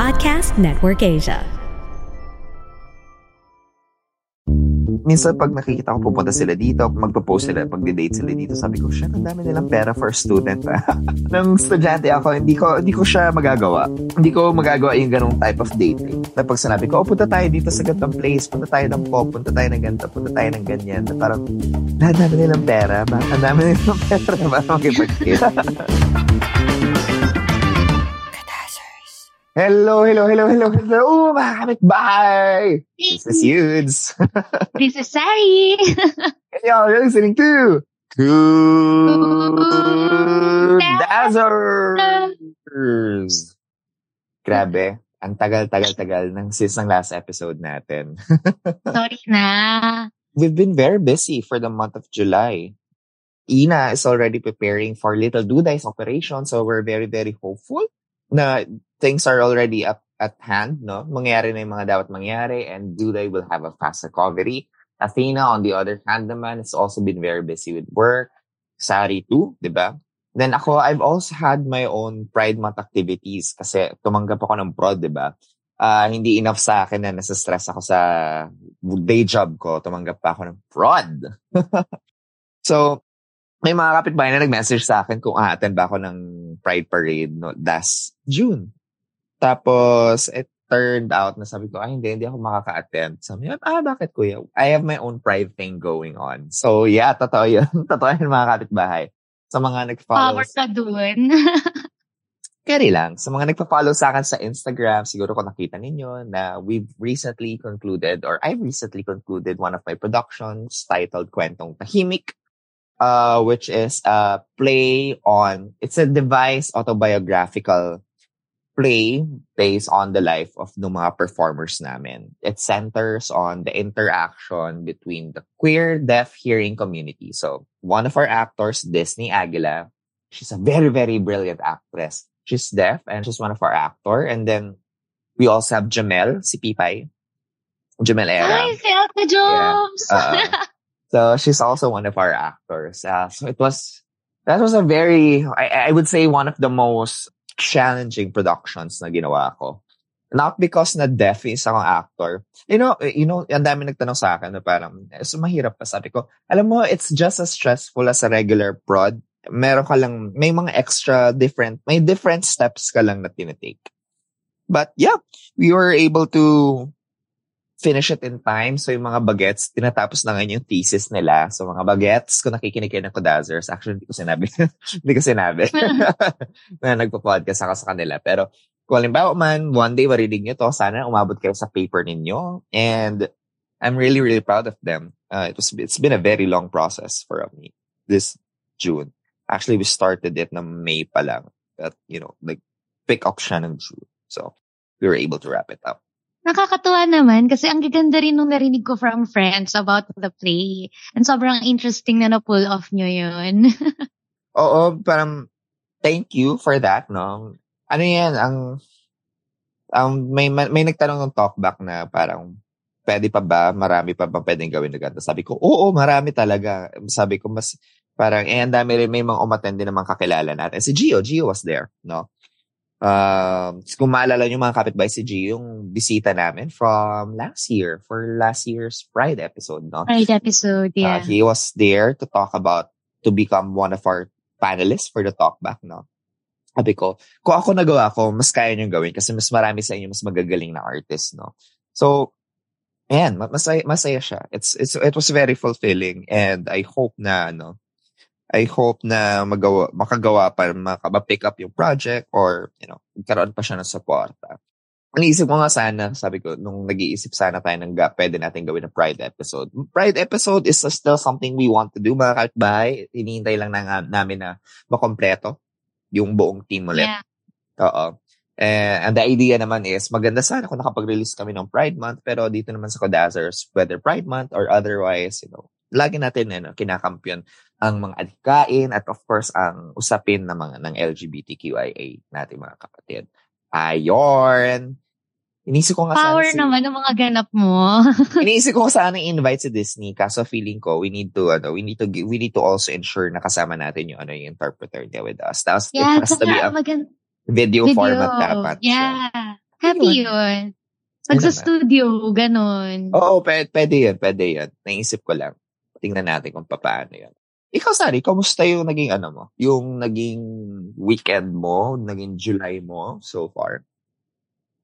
Podcast Network Asia. Minsan pag nakikita ko pupunta sila dito, magpo-post sila, pag date sila dito, sabi ko, shit, ang dami nilang pera for student. Nang estudyante ako, hindi ko, hindi ko siya magagawa. Hindi ko magagawa yung ganong type of dating. Na pag sinabi ko, oh, punta tayo dito sa gantong place, punta tayo ng pop, punta tayo ng ganito, punta tayo ng ganyan. Na parang, ang dami nilang pera. Ba? Ang dami nilang pera. Para makipag-kit. Hello, hello, hello, hello, hello, oh, mga kapitbahay! This is Yudes. This is Sari. And y'all are listening to Two Dazzers! Grabe, ang tagal-tagal-tagal ng sis ng last episode natin. Sorry na. We've been very busy for the month of July. Ina is already preparing for Little Duday's operation, so we're very, very hopeful na things are already up at hand, no? Mangyari na yung mga dapat mangyari and Duday will have a fast recovery. Athena, on the other hand naman, has also been very busy with work. Sari too, di ba? Then ako, I've also had my own Pride Month activities kasi tumanggap ako ng prod, di ba? Ah, hindi enough sa akin na nasa-stress ako sa day job ko. Tumanggap pa ako ng prod. so, may mga kapitbahay na nag-message sa akin kung a-attend ba ako ng Pride Parade no, last June. Tapos, it turned out na sabi ko, ay hindi, hindi ako makaka-attend. Sabi niya, ah, bakit kuya? I have my own pride thing going on. So, yeah, totoo yun. totoo yun mga kapitbahay. Sa mga nag-follow. Power ka dun. Carry lang. Sa mga nagpa-follow sa akin sa Instagram, siguro kung nakita ninyo na we've recently concluded or I've recently concluded one of my productions titled Kwentong Tahimik uh, which is a play on, it's a device autobiographical play based on the life of the mga performers namin. It centers on the interaction between the queer deaf hearing community. So one of our actors, Disney Aguila, she's a very, very brilliant actress. She's deaf and she's one of our actor. And then we also have Jamel, si Pipay. Jamel Era. Hi, si Ate Jobs. Uh, So she's also one of our actors. Uh, so it was, that was a very, I, I would say one of the most challenging productions na ginawa ko. Not because na deaf is akong actor. You know, you know, ang dami nagtanong sa akin na parang, so mahirap pa sabi ko. Alam mo, it's just as stressful as a regular prod. Meron ka lang, may mga extra different, may different steps ka lang na tinitake. But yeah, we were able to finish it in time. So yung mga bagets, tinatapos na ngayon yung thesis nila. So mga bagets, kung nakikinig kayo ng Kodazers, actually hindi ko sinabi. hindi ko sinabi na nagpo-podcast ako sa kanila. Pero kung halimbawa man, one day marinig nyo to, sana umabot kayo sa paper ninyo. And I'm really, really proud of them. Uh, it was, it's been a very long process for me this June. Actually, we started it na May pa lang. But, you know, like, pick up siya ng June. So, we were able to wrap it up. Nakakatuwa naman kasi ang gaganda rin nung narinig ko from friends about the play. And sobrang interesting na na-pull off nyo yun. Oo, parang thank you for that, no? Ano yan, ang, ang may, may nagtanong ng talkback na parang, pwede pa ba, marami pa ba pwedeng gawin na ganito? Sabi ko, oo, marami talaga. Sabi ko, mas, parang, eh, ang dami rin, may mga umattend din naman kakilala natin. Si Gio, Gio was there, no? Uh, kung maalala nyo mga kapitbahay si G, yung bisita namin from last year, for last year's Pride episode, no? Pride episode, yeah. Uh, he was there to talk about, to become one of our panelists for the talkback, no? Sabi ko, kung ako nagawa ko, mas kaya nyo gawin kasi mas marami sa inyo mas magagaling na artist, no? So, ayan, masaya, masaya siya. It's, it's, it was very fulfilling and I hope na, no, I hope na magawa, makagawa pa, makapick up yung project or, you know, magkaroon pa siya ng suporta. Naisip ko nga sana, sabi ko, nung nag-iisip sana tayo ng ga, pwede natin gawin na Pride episode. Pride episode is still something we want to do, mga kapitbahay. Hinihintay lang na, namin na makompleto yung buong team ulit. Yeah. Oo. Eh, and the idea naman is, maganda sana kung nakapag-release kami ng Pride Month, pero dito naman sa Kodazers, whether Pride Month or otherwise, you know, lagi natin ano, kinakampiyon ang mga adhikain at of course ang usapin ng mga ng LGBTQIA natin mga kapatid. Ayon. Inisip ko nga Power sana si, naman ng mga ganap mo. Iniisip ko sana invite si Disney kaso feeling ko we need to ano we need to we need to also ensure na kasama natin yung ano yung interpreter niya with us. Tapos yeah, it has to be a magand- video, video. format dapat. So, Yeah. Happy yun. Pag Yun sa naman. studio, ganun. Oo, pwede, pwede yun, pwede yun. Naisip ko lang. Tingnan natin kung paano yun. Ikaw, Sari, kamusta yung naging ano mo? Yung naging weekend mo, naging July mo so far?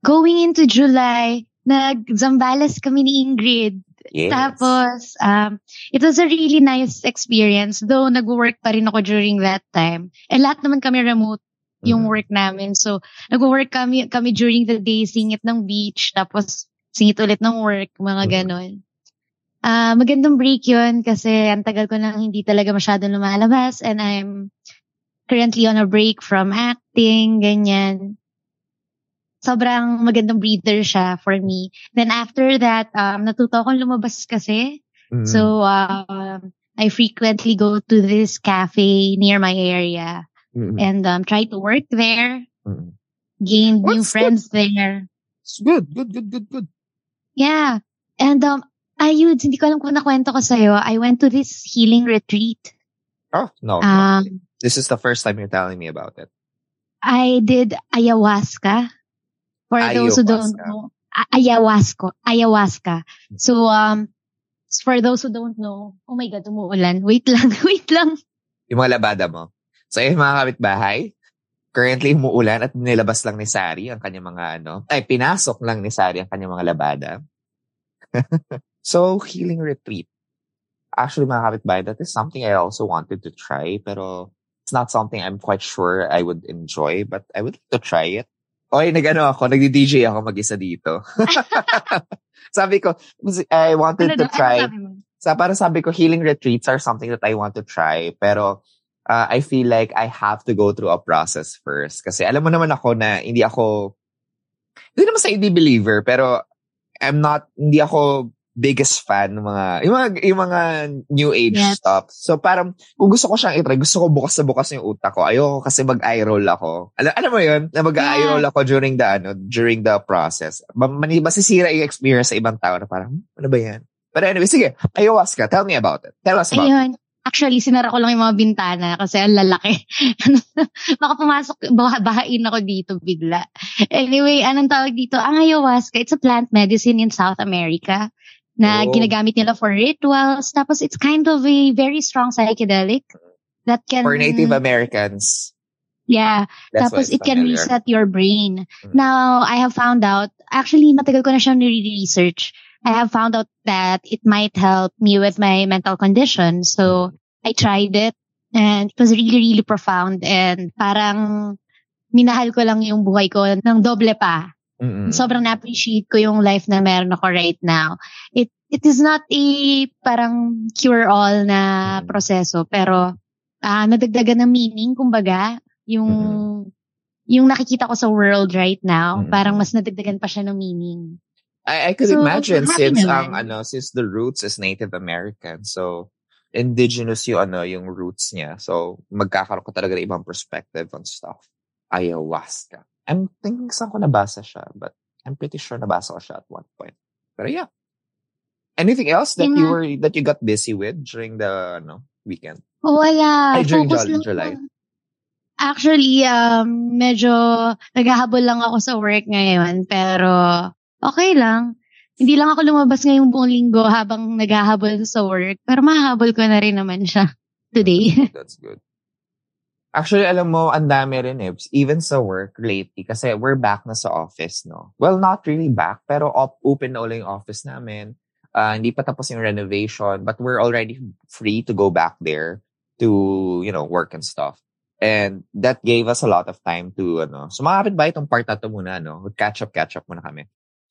Going into July, nag-Zambales kami ni Ingrid. Yes. Tapos, um, it was a really nice experience. Though, nag-work pa rin ako during that time. Eh, lahat naman kami remote yung Mhm. work namin. So, nag-work kami, kami during the day, singit ng beach, tapos singit ulit ng work, mga Mhm. ganon. Ah, magandang break yun kasi ang tagal ko nang hindi talaga masyadong lumalabas and I'm currently on a break from acting, ganyan. Sobrang magandang breather siya for me. Then after that, um, natuto akong lumabas kasi. Mhm. So, um, I frequently go to this cafe near my area Mhm. and um, try to work there, Mhm. gain new friends there. It's good, good, good, good, good. Yeah. And um, ayun, hindi ko alam kung nakwento ko sa'yo. I went to this healing retreat. Oh, no. no. Um, This is the first time you're telling me about it. I did ayahuasca. For those who don't Ayahuasca. know, ayahuasca, ayahuasca. So um, for those who don't know, oh my God, umuulan. Wait lang, wait lang. Yung mga labada mo. So, yung mga kapitbahay, currently umuulan at nilabas lang ni Sari ang kanyang mga ano, ay pinasok lang ni Sari ang kanyang mga labada. so, healing retreat. Actually, mga kapitbahay, that is something I also wanted to try, pero it's not something I'm quite sure I would enjoy, but I would like to try it. Oy, nag-ano ako, nagdi-DJ ako mag-isa dito. sabi ko, I wanted Ano to? Ano try mo? sa parang sabi ko, healing retreats are something that I want to try. Pero uh, I feel like I have to go through a process first. Kasi alam mo naman ako na hindi ako, hindi naman sa hindi believer, pero I'm not, hindi ako biggest fan ng mga, yung mga, yung mga new age Yes. stuff. So parang, kung gusto ko siyang itry, gusto ko bukas na bukas yung utak ko. Ayoko kasi mag-eye roll ako. Alam, alam mo yun? Na mag-eye Yeah. roll ako during the, ano, during the process. Ma- mani- Masisira yung experience sa ibang tao na parang, "Hmm, ano ba yan? But anyway, sige, ayahuasca, tell me about it. Tell us about it. Ayun. Actually, sinara ko lang yung mga bintana kasi ang lalaki. Baka pumasok, bahain ako dito bigla. Anyway, anong tawag dito? Ang ayahuasca, it's a plant medicine in South America na Oh. ginagamit nila for rituals. Tapos it's kind of a very strong psychedelic that can... For Native Americans, Yeah. that's Tapos it can familiar. reset your brain. Mm. Now, I have found out, actually, matagal ko na siyang nire-research. I have found out that it might help me with my mental condition. So, I tried it and it was really, really profound and parang minahal ko lang yung buhay ko ng doble pa. Mm-mm. Sobrang na-appreciate ko yung life na meron ako right now. It it is not a parang cure-all na Mm. proseso, pero ah nadagdagan ng meaning, kumbaga, yung yung nakikita ko sa world right now, Mm. parang mas nadagdagan pa siya ng meaning. I, I could So, imagine since naman. ang ano since the roots is Native American so indigenous yung ano yung roots niya so magkakaroon ko talaga ng ibang perspective on stuff ayahuasca I'm thinking saan ko nabasa siya but I'm pretty sure nabasa ko siya at one point pero yeah anything else that you Yeah. were that you got busy with during the ano weekend Oh, wala. Ay, during Focus lang July. Actually, um, medyo naghahabol lang ako sa work ngayon, pero okay lang. Hindi lang ako lumabas ngayong buong linggo habang naghahabol sa work, pero mahahabol ko na rin naman siya today. That's good. Actually, alam mo, ang dami rin eh. Even sa work lately, kasi we're back na sa office, no? Well, not really back, pero op- open na ulit yung office namin. Ah, hindi pa tapos yung renovation, but we're already free to go back there to, you know, work and stuff. And that gave us a lot of time to, ano, so mga kapitbahay itong part na to muna, no? Catch up, catch up muna kami.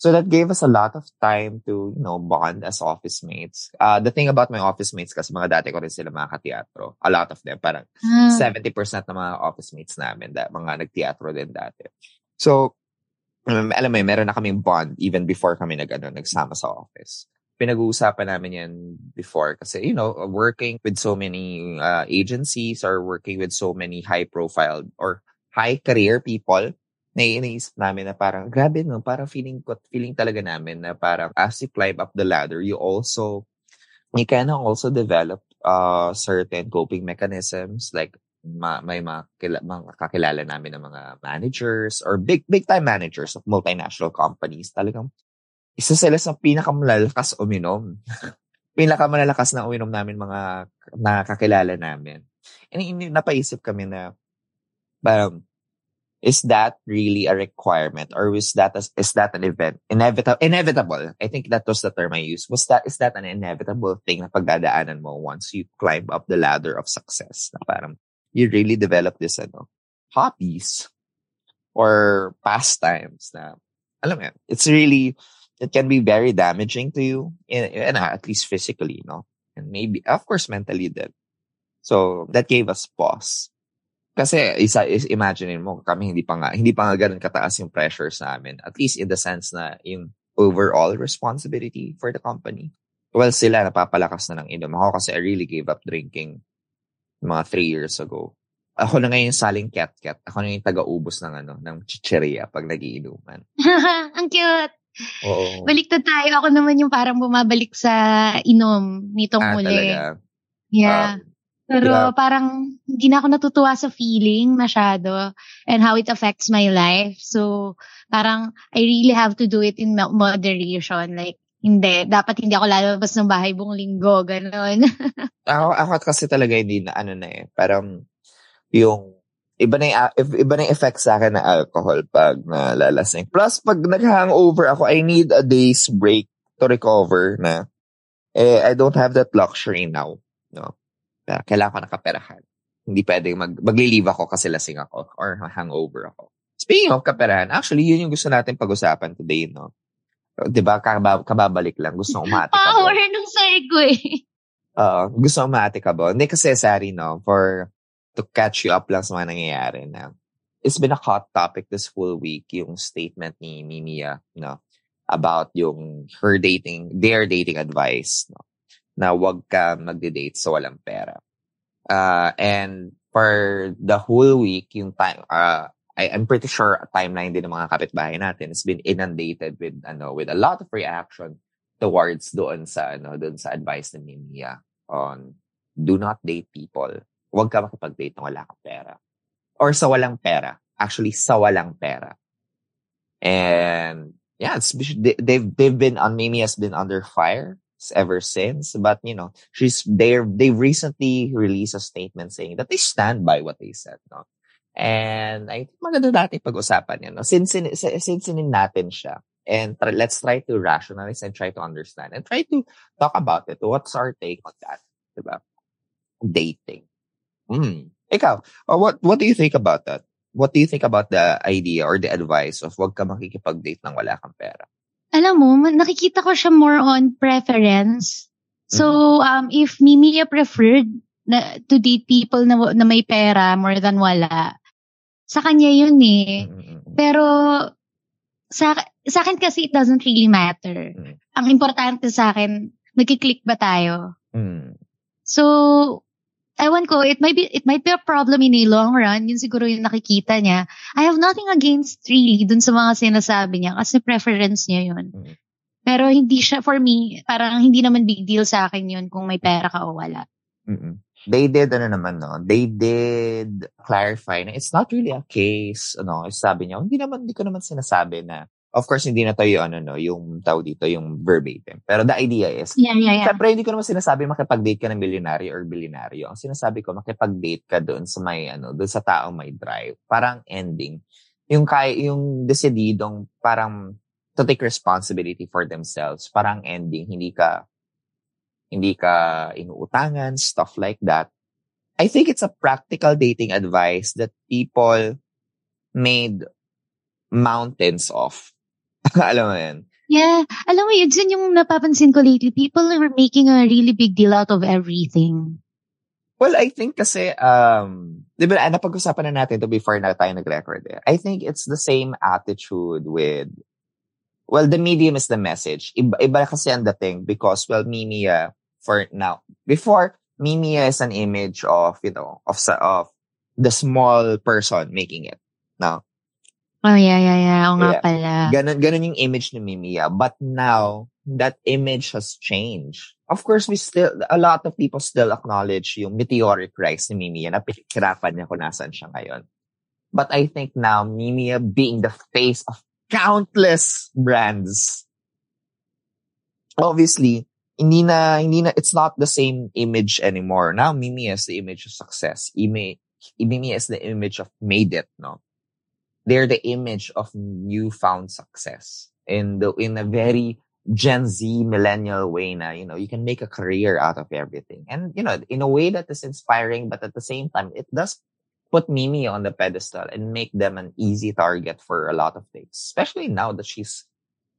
So that gave us a lot of time to, you know, bond as office mates. Uh, the thing about my office mates, kasi mga dati ko rin sila mga ka-teatro. A lot of them, parang Ah. 70% ng mga office mates namin, da, mga nag-teatro din dati. So, um, alam mo meron na kaming bond even before kami nag, ano, nagsama sa office. Pinag-uusapan namin yan before kasi, you know, working with so many uh, agencies or working with so many high-profile or high-career people, naiinis namin na parang, grabe no, parang feeling ko, feeling talaga namin na parang as you climb up the ladder, you also, you can also develop uh, certain coping mechanisms like ma- may mga, kila- mga kakilala namin ng mga managers or big big time managers of multinational companies talagang isa sila sa pinakamalalakas uminom. pinakamalalakas na uminom namin mga nakakilala namin. And hindi napaisip kami na parang is that really a requirement or is that a, is that an event inevitable inevitable? I think that was the term i used. Was that is that an inevitable thing na pagdadaanan mo once you climb up the ladder of success na parang you really develop this ano hobbies or pastimes na alam mo it's really it can be very damaging to you in, at least physically you know and maybe of course mentally then so that gave us pause kasi isa is imagine mo kami hindi pa nga hindi pa nga ganun kataas yung pressure sa amin at least in the sense na yung overall responsibility for the company well sila napapalakas na ng inom ako kasi I really gave up drinking mga three years ago ako na ngayon saling cat-cat ako na yung taga-ubos ng ano ng chicheria pag nagiinuman Ang cute. oo Baliktad tayo. Ako naman yung parang bumabalik sa inom nitong ah, huli. talaga Yeah. Um, Pero yeah. parang hindi na ako natutuwa sa feeling masyado and how it affects my life. So parang I really have to do it in mo- moderation. Like, hindi. Dapat hindi ako lalabas ng bahay buong linggo. Ganon. Ako, ako kasi talaga hindi na ano na eh. Parang yung iba na yung, iba na yung effect sa akin ng alcohol pag nalalasing. Plus, pag nag-hangover ako, I need a day's break to recover na eh, I don't have that luxury now. No? Kaya Kailangan ko nakaperahan. Hindi pwedeng mag, maglilive ako kasi lasing ako or hangover ako. Speaking of kaperahan, actually, yun yung gusto natin pag-usapan today, no? Di ba, kabab- kababalik lang. Gusto umati ka? Power ng segue. Oo, gusto ko maati ka ba? Hindi kasi, sorry, no, for to catch you up lang sa mga nangyayari na it's been a hot topic this whole week, yung statement ni Mimia, no, about yung her dating, their dating advice, no, na wag ka magde-date sa walang pera. Uh, and for the whole week, yung time, uh, I, I'm pretty sure a timeline din ng mga kapitbahay natin has been inundated with, ano, with a lot of reaction towards doon sa ano doon sa advice ni Mia on do not date people. Huwag ka makipag-date ng wala kang pera. Or sa walang pera. Actually, sa walang pera. And yeah, it's, they, they've they've been on Mimi has been under fire ever since. But you know, she's they they recently released a statement saying that they stand by what they said. No? And I think maganda natin pag-usapan yan. No? Since, since natin siya, and let's try to rationalize and try to understand and try to talk about it. What's our take on that? Diba? Dating. Mm. Ikaw, uh, what what do you think about that? What do you think about the idea or the advice of wag ka makikipag-date nang wala kang pera? Alam mo, nakikita ko siya more on preference. So, um, if Mimia preferred na, to date people na, na may pera more than wala, sa kanya yun eh. Mm-mm. Pero, sa, sa akin kasi it doesn't really matter. Mm. Ang importante sa akin, nagkiklik ba tayo? So, ewan ko, it might be, it might be a problem in a long run. Yun siguro yung nakikita niya. I have nothing against really dun sa mga sinasabi niya kasi preference niya yun. Mm. Pero hindi siya, for me, parang hindi naman big deal sa akin yun kung may pera ka o wala. Mm-mm. They did, ano naman, no? They did clarify na it's not really a case, ano, sabi niya, hindi naman, hindi ko naman sinasabi na, of course, hindi na yung, ano, no, yung tao dito, yung verbatim. Pero the idea is, Yeah, yeah, yeah. Siyempre, hindi ko naman sinasabi makipag-date ka ng milyonaryo or bilyonaryo. Ang sinasabi ko, makipag-date ka doon sa may, ano, doon sa taong may drive. Parang ending. Yung kay, yung decididong parang to take responsibility for themselves. Parang ending. Hindi ka, hindi ka inuutangan, stuff like that. I think it's a practical dating advice that people made mountains of. Alam mo yan? Yeah. Alam mo, yun yun yung napapansin ko lately. People are making a really big deal out of everything. Well, I think kasi, um, di ba, napag-usapan na natin to before na tayo nag-record eh. I think it's the same attitude with, well, the medium is the message. Iba, iba kasi ang dating because, well, Mimia, for now, before, Mimia is an image of, you know, of, of the small person making it. Now, Oh, yeah, yeah, yeah. O nga Yeah. pala. Ganun, ganun yung image ni Mimiya. Ah. But now, that image has changed. Of course, we still, a lot of people still acknowledge yung meteoric rise ni Mimiya na pinagkirapan niya kung nasan siya ngayon. But I think now, Mimiya ah, being the face of countless brands, obviously, hindi na, hindi na, it's not the same image anymore. Now, Mimiya is the image of success. Ime, Mimiya is the image of made it, no? They're the image of newfound success in the in a very Gen Z millennial way na, you know, you can make a career out of everything. And, you know, in a way that is inspiring, but at the same time, it does put Mimi on the pedestal and make them an easy target for a lot of things. Especially now that she's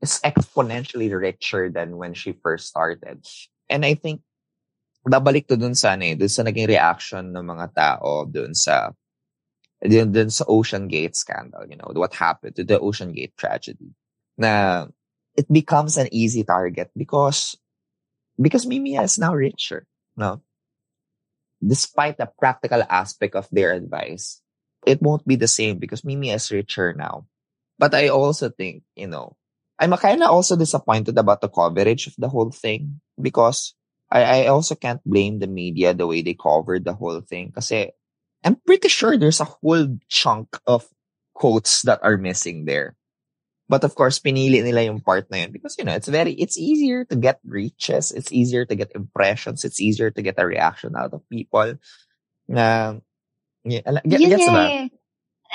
is exponentially richer than when she first started. And I think, babalik to dun sa, eh, dun sa naging reaction ng mga tao dun sa dun, dun sa Ocean Gate scandal, you know, what happened to the Ocean Gate tragedy. Na it becomes an easy target because because Mimiya is now richer, no? Despite the practical aspect of their advice, it won't be the same because Mimiya is richer now. But I also think, you know, I'm kind of also disappointed about the coverage of the whole thing because I, I also can't blame the media the way they covered the whole thing. Kasi I'm pretty sure there's a whole chunk of quotes that are missing there. But of course, pinili nila yung part na yun because, you know, it's very, it's easier to get reaches. It's easier to get impressions. It's easier to get a reaction out of people. Na, yeah, get, Yun gets eh.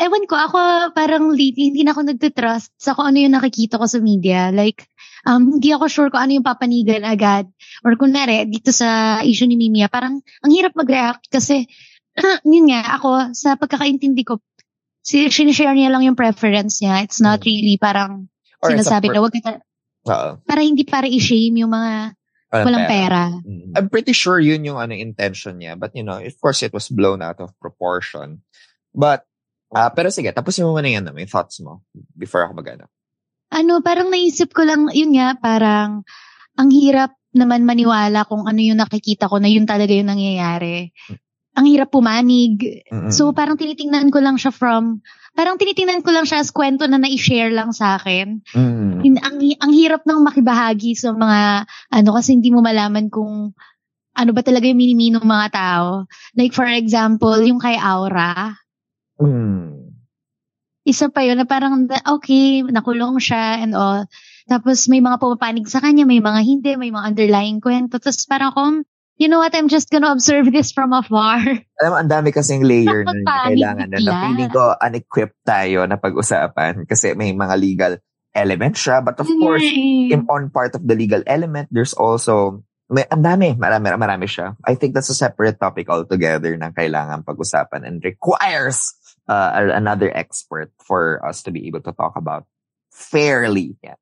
Ewan ko, ako parang lately, hindi na ako nagtitrust sa kung ano yung nakikita ko sa media. Like, um, hindi ako sure kung ano yung papanigan agad. Or kunwari, dito sa issue ni Mimia, parang ang hirap mag-react kasi, yun nga, ako, sa pagkakaintindi ko, si, sinishare niya lang yung preference niya. It's not Mm. really parang Or sinasabi na wag ka, Oo. para hindi para i-shame yung mga Walang walang pera. Mm. I'm pretty sure yun yung ano intention niya. But you know, of course, it was blown out of proportion. But, ah pero sige, tapusin mo muna yan, ano, yung thoughts mo before ako magana. ano, parang naisip ko lang, yun nga, parang ang hirap naman maniwala kung ano yung nakikita ko na yun talaga yung nangyayari. Ang hirap pumanig. Mm-mm. So parang tinitingnan ko lang siya from, parang tinitingnan ko lang siya as kwento na na-share lang sa akin. Mm. Ang, ang hirap nang makibahagi sa mga, ano, kasi hindi mo malaman kung ano ba talaga yung minimino ng mga tao. Like for example, yung kay Aura, Mm. isa pa yun na parang, okay, nakulong siya and all. Tapos may mga pumapanig sa kanya, may mga hindi, may mga underlying kwento. Tapos parang ako, you know what, I'm just gonna observe this from afar. Alam mo, ang dami kasing layer na Nakakapanig kailangan na, na feeling ko unequipped tayo na pag-usapan kasi may mga legal element siya. But of course, in, on part of the legal element, there's also, may, ang dami, marami, marami siya. I think that's a separate topic altogether na kailangan pag-usapan and requires uh, another expert for us to be able to talk about fairly. Yeah.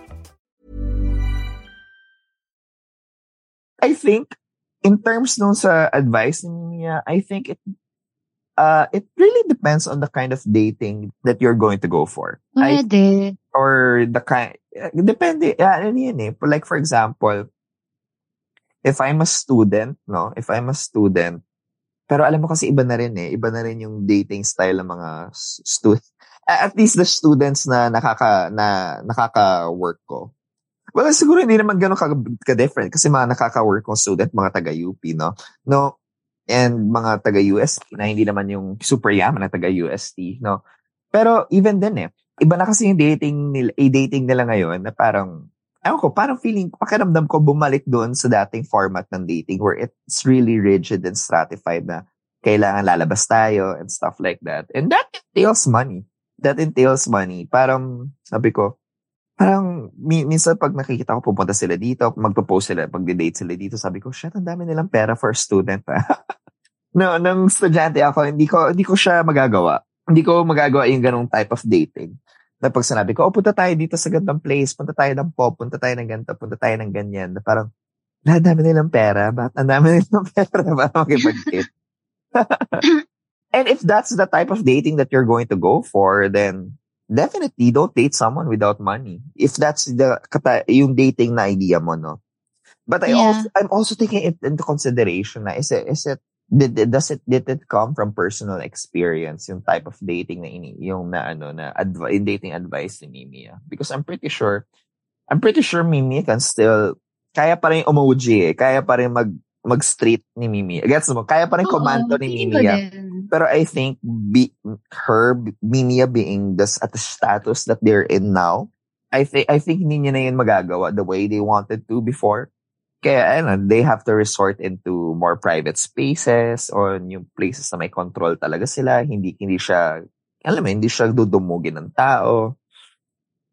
I think in terms nung sa advice ni Mia, I think it uh it really depends on the kind of dating that you're going to go for. I, Pwede. or the kind depende yeah, ano yun eh. Like for example, if I'm a student, no? If I'm a student, pero alam mo kasi iba na rin eh. Iba na rin yung dating style ng mga student. At least the students na nakaka na nakaka-work ko. Well, siguro hindi naman ganun ka- ka-different kasi mga nakaka-work kong student, mga taga-UP, no? No, and mga taga-UST na hindi naman yung super yaman na taga-UST, no? Pero even then eh, iba na kasi yung dating nila, eh, dating nila ngayon na parang, ewan ko, parang feeling, pakiramdam ko bumalik doon sa dating format ng dating where it's really rigid and stratified na kailangan lalabas tayo and stuff like that. And that entails money. That entails money. Parang, sabi ko, parang mi- minsan pag nakikita ko pupunta sila dito, magpo-post sila, pag-date sila dito, sabi ko, shit, ang dami nilang pera for student. ah." no, nung estudyante ako, hindi ko, hindi ko siya magagawa. Hindi ko magagawa yung ganong type of dating. Na pag sinabi ko, oh, punta tayo dito sa gandang place, punta tayo ng pop, punta tayo ng ganito, punta tayo ng ganyan. Na parang, na dami nilang pera. Bakit ang dami nilang pera para makipag-date? and if that's the type of dating that you're going to go for, then definitely don't date someone without money. If that's the kata, yung dating na idea mo, no? But I Yeah. also I'm also taking it into consideration na is it is it did, does it did it come from personal experience yung type of dating na ini yung na ano na advi- dating advice ni Mimi ah? because I'm pretty sure I'm pretty sure Mimi can still kaya pa rin emoji eh kaya pa rin mag mag street ni Mimi gets mo kaya pa rin komando ni Mimi. Pero I think be, her, Mimia being this at the status that they're in now, I think I think hindi niya na yun magagawa the way they wanted to before. Kaya ano, they have to resort into more private spaces or yung places na may control talaga sila. Hindi hindi siya, alam mo, hindi siya dudumugin ng tao.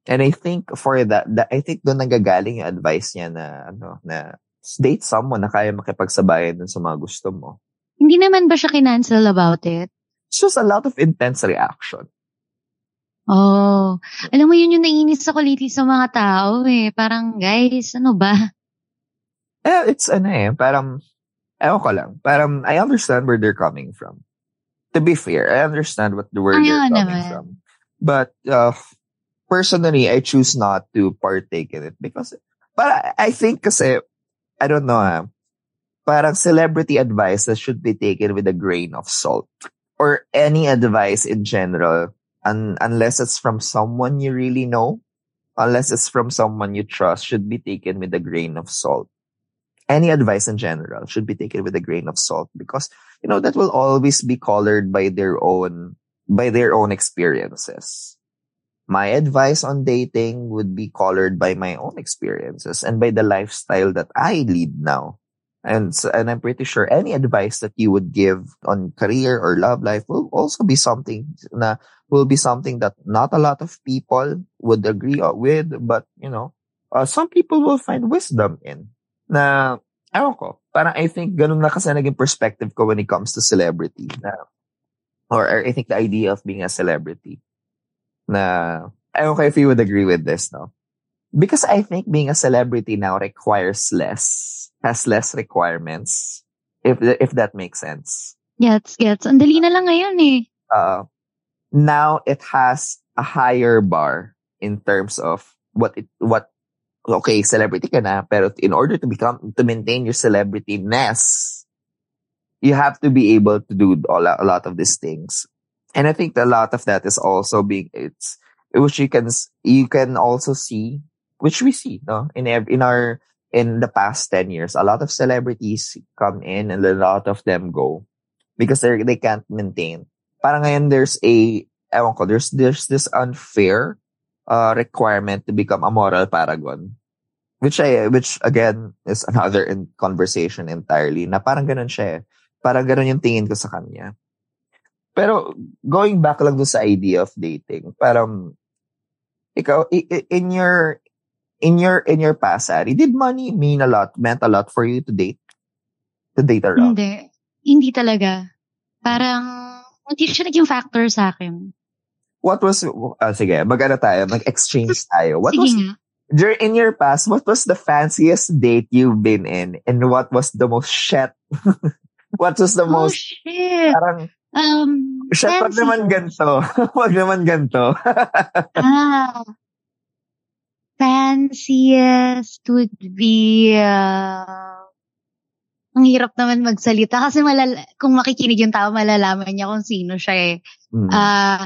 And I think for that, that I think doon nanggagaling yung advice niya na ano na date someone na kaya makipagsabayan dun sa mga gusto mo. Hindi naman ba siya kinancel about it? It's just a lot of intense reaction. Oh, alam mo yun yung naiinis ako lately sa mga tao eh. Parang, guys, ano ba? Eh, it's ano eh, parang, ewan ko lang, parang I understand where they're coming from. To be fair, I understand what the where Ayaw they're coming naman. from. But, uh, personally, I choose not to partake in it because, but I think kasi, I don't know ah, parang celebrity advices should be taken with a grain of salt. Or any advice in general, un- unless it's from someone you really know, unless it's from someone you trust, should be taken with a grain of salt. Any advice in general should be taken with a grain of salt because you know that will always be colored by their own by their own experiences my advice on dating would be colored by my own experiences and by the lifestyle that i lead now. And and i'm pretty sure any advice that you would give on career or love life will also be something na will be something that not a lot of people would agree with but you know uh, some people will find wisdom in. Na, ewan ko, parang I think ganun na kasi naging perspective ko when it comes to celebrity na, or I think the idea of being a celebrity na, ewan ko if you would agree with this, no? Because I think being a celebrity now requires less, has less requirements, if if that makes sense. Gets, gets. Ang dali na lang ngayon eh. uh, now it has a higher bar in terms of what it what okay celebrity ka na pero in order to become to maintain your celebrity-ness you have to be able to do a lot of these things and i think a lot of that is also being it's which you can you can also see which we see no? In ev- in our in the past 10 years a lot of celebrities come in and a lot of them go because they they can't maintain. Parang ngayon there's a ewan ko there's there's this unfair uh, requirement to become a moral paragon which I which again is another in conversation entirely na parang ganun siya eh. parang ganun yung tingin ko sa kanya pero going back lang doon sa idea of dating parang ikaw i- i- in your in your in your past Ari, did money mean a lot meant a lot for you to date to date around Hindi. Hindi talaga. Parang, hindi siya naging factor sa akin. what was ah, sige mag-ano tayo mag-exchange tayo what Sige was nga. During in your past, what was the fanciest date you've been in, and what was the most shit? what was the Oh, most shit. parang Um, shit? Wag naman ganto. wag naman ganto. Ah. Fanciest would be, uh, ang hirap naman magsalita kasi malala- kung makikinig yung tao, malalaman niya kung sino siya eh. Mm. Uh,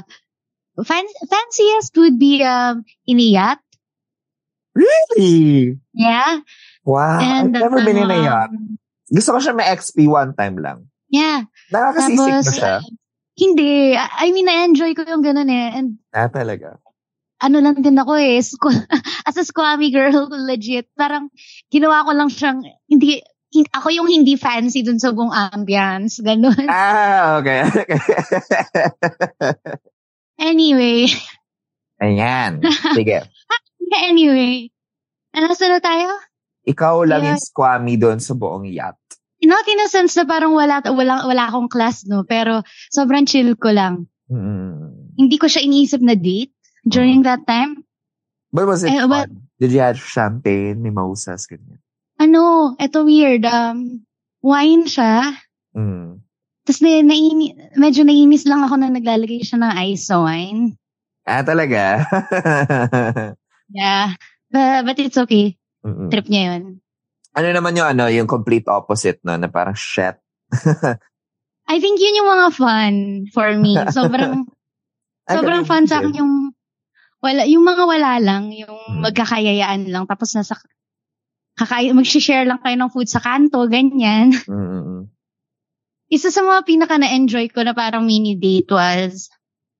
fan- fanciest would be, um, iniyat. really? Yeah. Wow. And, I've never been in a yacht. um, Gusto ko siya may XP one time lang. Yeah. Nakakasisik ba Tapos, siya? uh, hindi. I mean, na-enjoy ko yung ganun eh. And Ah, talaga. ano lang din ako eh. Squ- as a squammy girl, legit. Parang ginawa ko lang siyang, hindi, hin- ako yung hindi fancy dun sa buong ambience. Ganun. Ah, okay. Anyway. Ayan. Sige. Anyway. Ano na tayo? Ikaw lang Yeah. yung squammy doon sa buong yacht. Not in a sense na parang wala, wala, wala akong class, no? Pero sobrang chill ko lang. Mm. Hindi ko siya iniisip na date during that time. But was it Eh, but- Did you have champagne, mimosas, ganyan? Ano, eto weird. Um, wine siya. Mm. Tapos na, naini, medyo nainis lang ako na naglalagay siya ng ice wine. Ah, talaga? Yeah. But, but it's okay. Mm-mm. Trip niya yun. Ano naman yung ano, yung complete opposite no, na parang shit. I think yun yung mga fun for me. Sobrang, Ah, sobrang fun sa akin yung, wala, yung mga wala lang, yung Hmm. magkakayayaan lang. Tapos nasa, kakay, mag-share lang kayo ng food sa kanto, ganyan. Mm-mm. Isa sa mga pinaka na-enjoy ko na parang mini date was,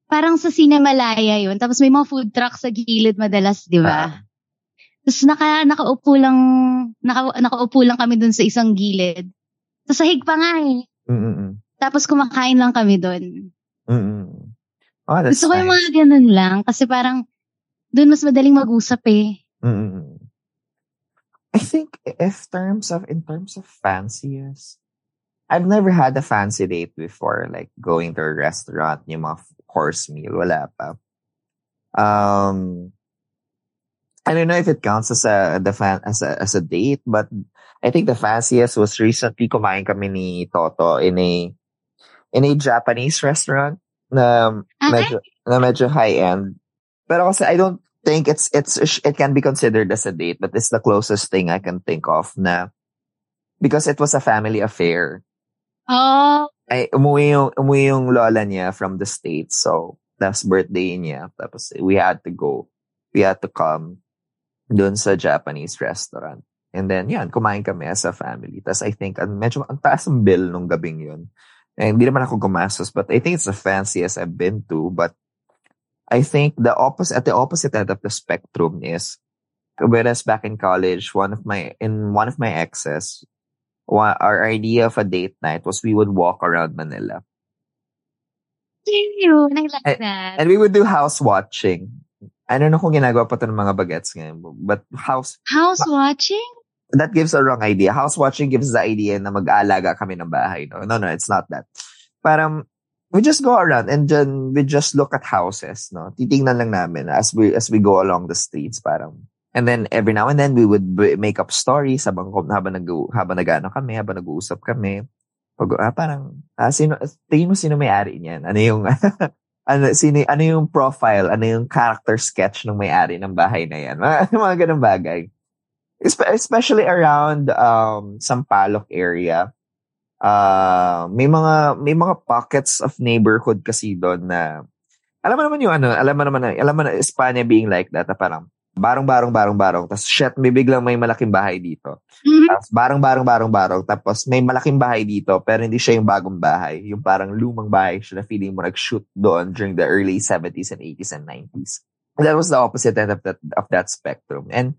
parang sa Cinemalaya yun. Tapos may mga food truck sa gilid madalas, di ba? Tapos naka, nakaupo lang, naka, nakaupo lang kami dun sa isang gilid. Sa sahig pa nga eh. Mm-mm. Tapos kumakain lang kami dun. Mm-mm. Oh, Gusto ko yung nice. mga ganun lang. Kasi parang, dun mas madaling mag-usap eh. Mm-mm. I think if terms of in terms of fanciest, I've never had a fancy date before, like going to a restaurant, yung mga course meal, wala pa. Um, I don't know if it counts as a the fan as a as a date, but I think the fanciest was recently kumain kami ni Toto in a in a Japanese restaurant na Ah, medyo, na medyo high end. Pero kasi I don't think it's it's it can be considered as a date, but it's the closest thing I can think of na because it was a family affair. Oh, Ay, umuwi yung, umuwi yung lola niya from the States. So, that's birthday niya. Tapos, we had to go. We had to come dun sa Japanese restaurant. And then, yan, kumain kami as a family. Tapos, I think, ang, medyo, ang taas ng bill nung gabing yun. Eh, hindi naman ako gumastos, but I think it's the fanciest I've been to. But, I think the opposite, at the opposite end of the spectrum is, whereas back in college, one of my, in one of my exes, wa- our idea of a date night was we would walk around Manila. yun. I like Eh, that. And we would do house watching. I don't know kung ginagawa pa ito ng mga bagets ngayon. But house, House watching? that gives a wrong idea. House watching gives the idea na mag-aalaga kami ng bahay. No, no, no it's not that. Parang, we just go around and then we just look at houses. No, titingnan lang namin as we as we go along the streets. Parang, and then every now and then we would make up stories habang habang nag habang nagano kami, habang nag-uusap kami. Pag, ah, parang, ah, sino, tingin mo sino may-ari niyan? Ano yung, ano, sino, ano yung profile, ano yung character sketch ng may-ari ng bahay na yan? Mga, mga ganun bagay. Espe- Especially around um, Sampaloc area. Uh, may mga may mga pockets of neighborhood kasi doon na alam mo naman yung ano, alam mo naman na, alam mo na Espanya being like that, na parang barong barong barong barong tapos shit may biglang may malaking bahay dito. Mhm. Tapos barong barong barong barong tapos may malaking bahay dito pero hindi siya yung bagong bahay, yung parang lumang bahay siya na feeling mo nag-shoot doon during the early 70s and 80s and 90s. That was the opposite end of that of that spectrum. And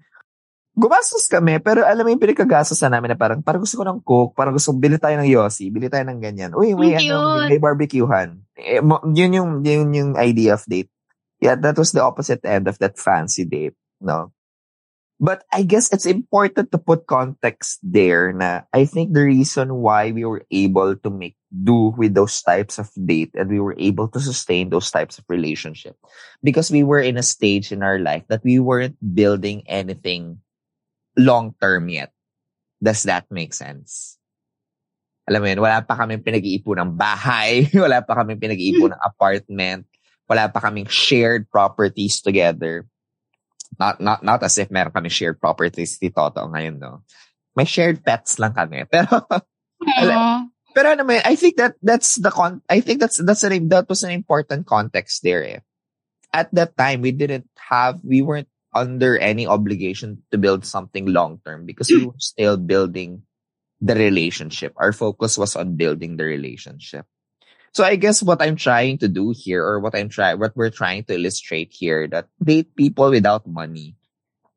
gumastos kami, pero alam mo yung pinagkagastosan namin na parang, parang gusto ko ng coke, parang gusto bili tayo ng Yossi, bili tayo ng ganyan. Uy, may, Ang ano, may barbecuehan. Eh, yun yung, yun yung idea of date. Yeah, that was the opposite end of that fancy date, no? But I guess it's important to put context there na I think the reason why we were able to make do with those types of date and we were able to sustain those types of relationship because we were in a stage in our life that we weren't building anything long term yet. Does that make sense? Alam mo yun, wala pa kami pinag-iipon ng bahay, wala pa kami pinag-iipon ng apartment, wala pa kaming shared properties together. Not not not as if meron kami shared properties si Toto ngayon, no. May shared pets lang kami. Pero. Pero ano man, I think that that's the con I think that's that's an that was an important context there. Eh. At that time, we didn't have we weren't under any obligation to build something long term because we were still building the relationship. Our focus was on building the relationship. So I guess what I'm trying to do here or what I'm trying what we're trying to illustrate here that date people without money.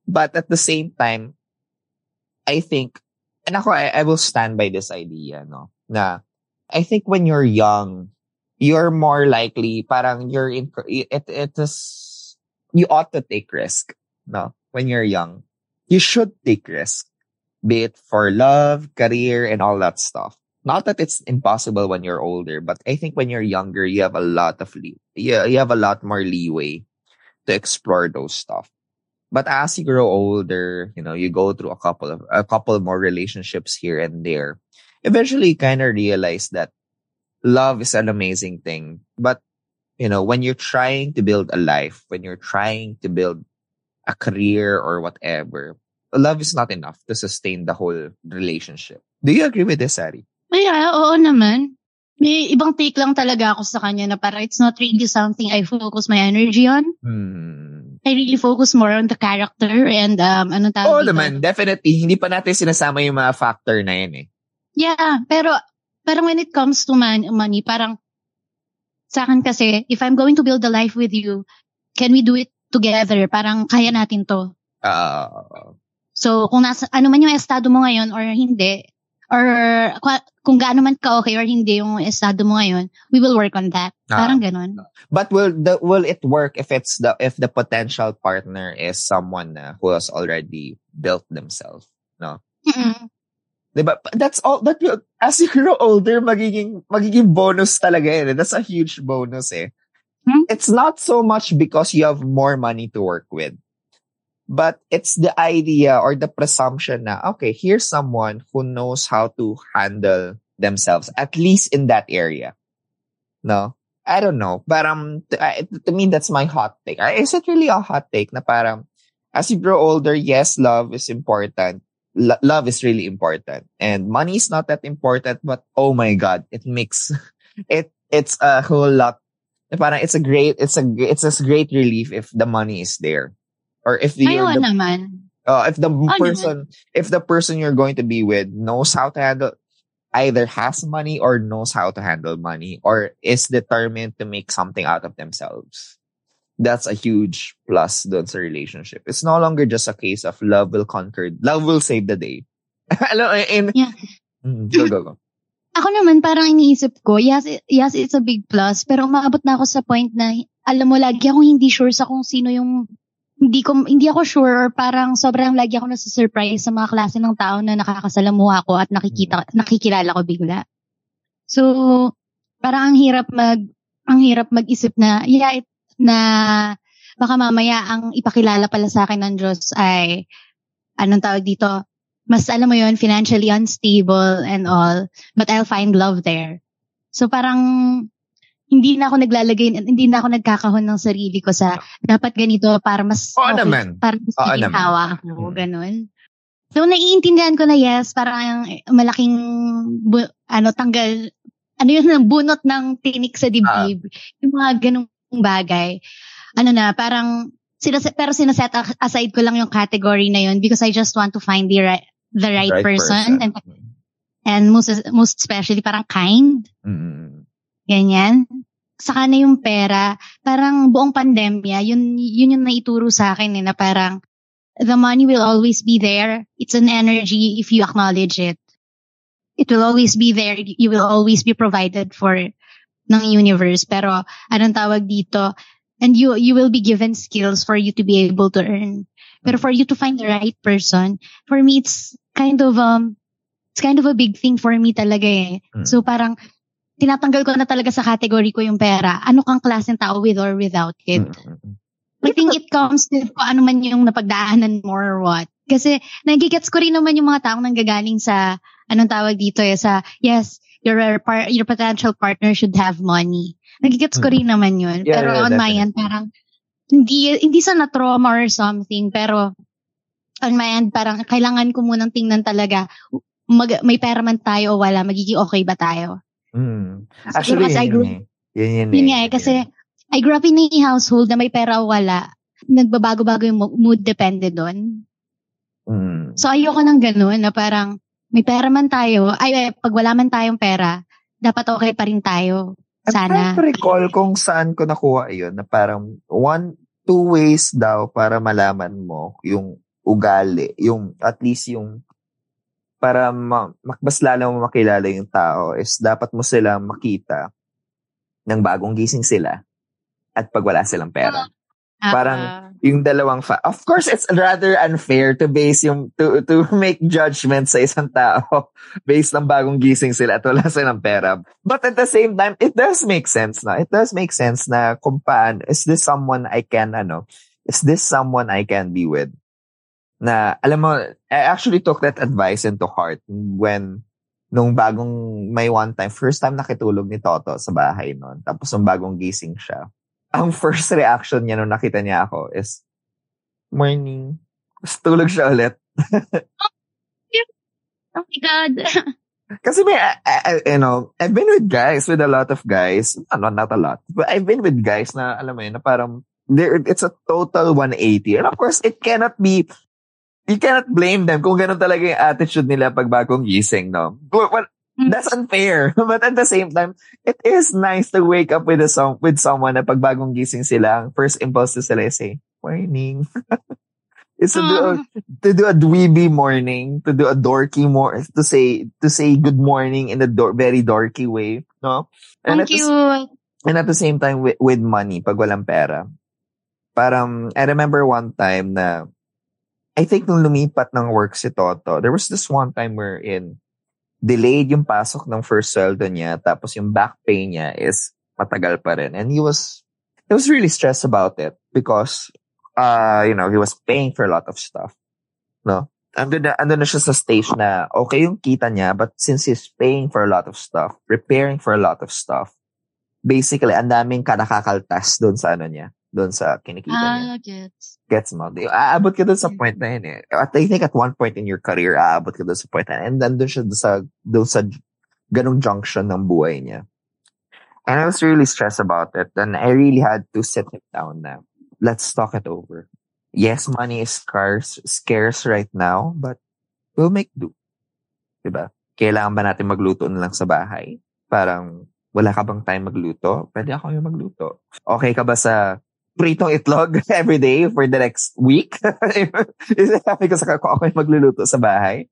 But at the same time, I think and ako I, I will stand by this idea, no? Na I think when you're young, you're more likely parang you're in it it is you ought to take risk no? When you're young you should take risk be it for love career and all that stuff not that it's impossible when you're older but i think when you're younger you have a lot of le- yeah you have a lot more leeway to explore those stuff but as you grow older you know you go through a couple of a couple more relationships here and there eventually you kind of realize that love is an amazing thing. But, you know, when you're trying to build a life, when you're trying to build a career or whatever, love is not enough to sustain the whole relationship. Do you agree with this, Ari? Yeah, oo naman. May ibang take lang talaga ako sa kanya na para it's not really something I focus my energy on. Hmm. I really focus more on the character and um, anong tawag Oo dito? naman, definitely. Hindi pa natin sinasama yung mga factor na yan eh. Yeah, pero parang when it comes to man, money, parang sa akin kasi, if I'm going to build a life with you, can we do it together? Parang kaya natin to. Uh, So, kung nasa, ano man yung estado mo ngayon or hindi, or kung gaano man ka okay or hindi yung estado mo ngayon, we will work on that. Ah. Parang ganun. but will the will it work if it's the if the potential partner is someone na who has already built themselves? No. Mm-mm. Diba? That's all, that will, as you grow older, magiging, magiging bonus talaga eh. That's a huge bonus eh. Hmm? It's not so much because you have more money to work with. But it's the idea or the presumption na, okay, here's someone who knows how to handle themselves, at least in that area. No? I don't know. Parang, to, I- to me, that's my hot take. Uh, Is it really a hot take na parang, as you grow older, yes, love is important. Lo- love is really important. And money is not that important, but oh my God, it makes, it, it's a whole lot. Parang it's a great, it's a, it's a great relief if the money is there. Or if the, Ayaw the naman. uh, if the naman. person, if the person you're going to be with knows how to handle, either has money or knows how to handle money or is determined to make something out of themselves. That's a huge plus dun sa relationship. It's no longer just a case of love will conquer, love will save the day. Alam, in, Yeah. Mm, go, go, go. Ako naman, parang iniisip ko, yes, yes, it's a big plus, pero umaabot na ako sa point na, alam mo, lagi akong hindi sure sa kung sino yung, hindi ko, hindi ako sure, or parang sobrang lagi ako nasa-surprise sa mga klase ng tao na nakakasalamuha ko at nakikita, nakikilala ko bigla. So, parang ang hirap mag, ang hirap mag-isip na, yeah, it, na, baka mamaya ang ipakilala pala sa akin ng Diyos ay, anong tawag dito, mas alam mo yon financially unstable and all, but I'll find love there. So parang hindi na ako naglalagay, hindi na ako nagkakahon ng sarili ko sa dapat ganito para mas Oo naman. para mas Oo naman. ako, Mm. ganun. So naiintindihan ko na yes, parang malaking bu- ano tanggal ano yun ang bunot ng tinik sa dibdib. Ah. yung mga ganung bagay. Ano na, parang sila pero sinaset aside ko lang yung category na yun because I just want to find the right the right, person, and and most most especially parang kind Mm. Ganyan. Saka na yung pera. Parang buong pandemya yun yun yung naituro sa akin eh, na parang the money will always be there. It's an energy if you acknowledge it. It will always be there. You will always be provided for ng universe. Pero anong tawag dito? And you you will be given skills for you to be able to earn. Pero for you to find the right person for me it's kind of um it's kind of a big thing for me talaga eh. Mm. so parang tinatanggal ko na talaga sa category ko yung pera. Ano kang klaseng tao with or without it. Mm-mm. I think it comes with kung ano man yung napagdaanan mo or what. Kasi nagigets ko rin naman yung mga taong nanggagaling sa, anong tawag dito eh, sa, yes, your, par- your potential partner should have money. Nagigets ko rin naman yun. Yeah, pero yeah, on my definitely. end, parang, hindi, hindi sa na-trauma or something, pero on my end, parang kailangan ko munang tingnan talaga, mag, may pera man tayo o wala, magiging okay ba tayo? Mm. Actually, I yun, grew- eh. yun, yun, Yun eh. nga eh, kasi I grew up in a household na may pera o wala. Nagbabago-bago yung mo- mood depende doon. Mm. So ayoko nang ganun na parang may pera man tayo, ay eh, pag wala man tayong pera, dapat okay pa rin tayo. I'm trying Sana. to recall kung saan ko nakuha yun na parang one, two ways daw para malaman mo yung ugali, yung at least yung para ma, mas lalo mo makilala yung tao is dapat mo sila makita ng bagong gising sila at pag wala silang pera. Parang Ah, yung dalawang fa- of course it's rather unfair to base yung to to make judgment sa isang tao based ng bagong gising sila at wala silang pera. But at the same time it does make sense na it does make sense na kung paano is this someone I can ano is this someone I can be with na alam mo I actually took that advice into heart when nung bagong may one time first time nakitulog ni Toto sa bahay noon tapos nung bagong gising siya ang first reaction niya nung nakita niya ako is, morning. Tapos tulog siya ulit. oh my God. Kasi may, I, I- you know, I've been with guys, with a lot of guys, ano, not a lot, but I've been with guys na, alam mo yun, na parang, there, it's a total 180. And of course, it cannot be, you cannot blame them kung ganun talaga yung attitude nila pag bagong gising, no? Well, well, Mm. that's unfair. But at the same time, it is nice to wake up with a song, with someone na pag bagong gising sila, first impulse to sila is say, morning. It's to do, a, to do a dweeby morning, to do a dorky more, to say, to say good morning in a dor- very dorky way, no? And Thank at the you. and at the same time with, with money pag walang pera. Parang I remember one time na I think nung lumipat ng work si Toto, there was this one time wherein delayed yung pasok ng first sweldo niya tapos yung back pay niya is matagal pa rin. And he was he was really stressed about it because uh you know, he was paying for a lot of stuff. No. Andun na, andun na siya sa stage na okay yung kita niya but since he's paying for a lot of stuff, preparing for a lot of stuff, basically, ang daming ka nakakakaltas doon sa ano niya, doon sa kinikita niya. Ah, gets. Gets mo? Aabot ka doon sa point na yun eh. At I think at one point in your career, aabot ka doon sa point na yun. And then doon siya doon sa, doon sa ganong junction ng buhay niya. And I was really stressed about it. And I really had to sit him down na, let's talk it over. Yes, money is scarce, scarce right now, but we'll make do. Diba? Kailangan ba natin magluto na lang sa bahay? Parang, wala ka bang time magluto? Pwede ako yung magluto. Okay ka ba sa pritong itlog every day for the next week? sabi ko sa kako, ako yung magluluto sa bahay.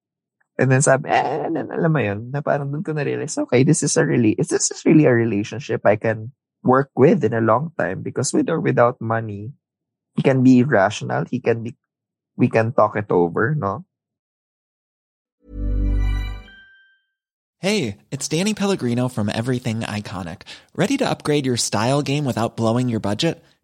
And then sabi, eh, alam mo yun, na parang ko na-realize, okay, this is a really, this is really a relationship I can work with in a long time because with or without money, he can be rational, he can be, we can talk it over, no? Hey, it's Danny Pellegrino from Everything Iconic. Ready to upgrade your style game without blowing your budget?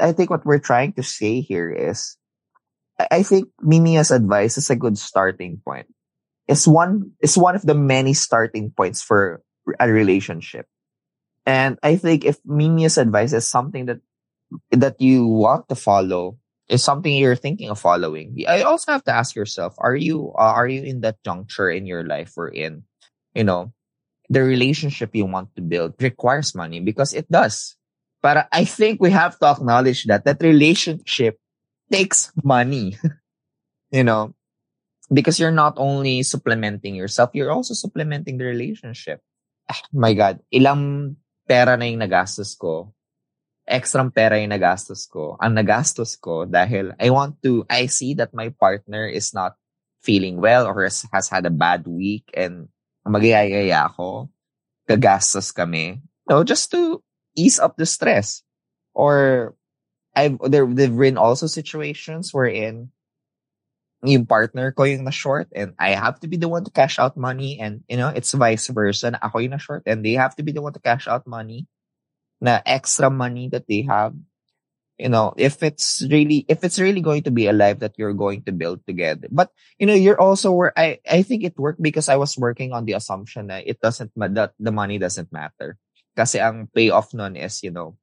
I think what we're trying to say here is, I think Mimia's advice is a good starting point. It's one, it's one of the many starting points for a relationship. And I think if Mimia's advice is something that, that you want to follow, is something you're thinking of following, I also have to ask yourself, are you, uh, are you in that juncture in your life we're in, you know, the relationship you want to build requires money because it does. But I think we have to acknowledge that that relationship takes money, you know, because you're not only supplementing yourself, you're also supplementing the relationship. ah, my God, ilang pera na yung nagastos ko. Extra pera yung nagastos ko. Ang nagastos ko dahil I want to, I see that my partner is not feeling well or has, has had a bad week and magayayaya ako. Gagastos kami. No, just to ease up the stress. Or I've there there've been also situations wherein yung partner ko yung na short and I have to be the one to cash out money and you know it's vice versa na ako yung na short and they have to be the one to cash out money na extra money that they have. You know if it's really if it's really going to be a life that you're going to build together. But you know you're also where I I think it worked because I was working on the assumption that it doesn't that the money doesn't matter kasi ang payoff nun is you know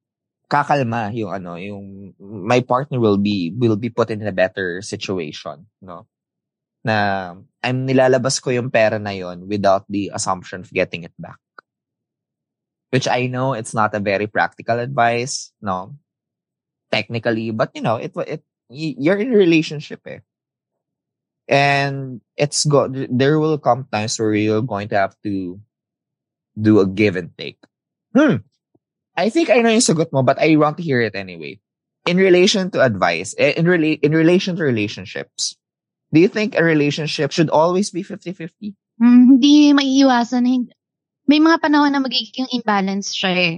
kakalma yung ano, yung my partner will be will be put in a better situation, no? Na I'm nilalabas ko yung pera na yon without the assumption of getting it back. Which I know it's not a very practical advice, no? Technically, but you know, it it you're in a relationship eh. And it's go there will come times where you're going to have to do a give and take. Hmm. I think I know yung sagot mo, but I want to hear it anyway. In relation to advice, eh, in rela- in relation to relationships, do you think a relationship should always be 50-50? Hmm, hindi maiiwasan. May mga panahon na magiging imbalance siya eh.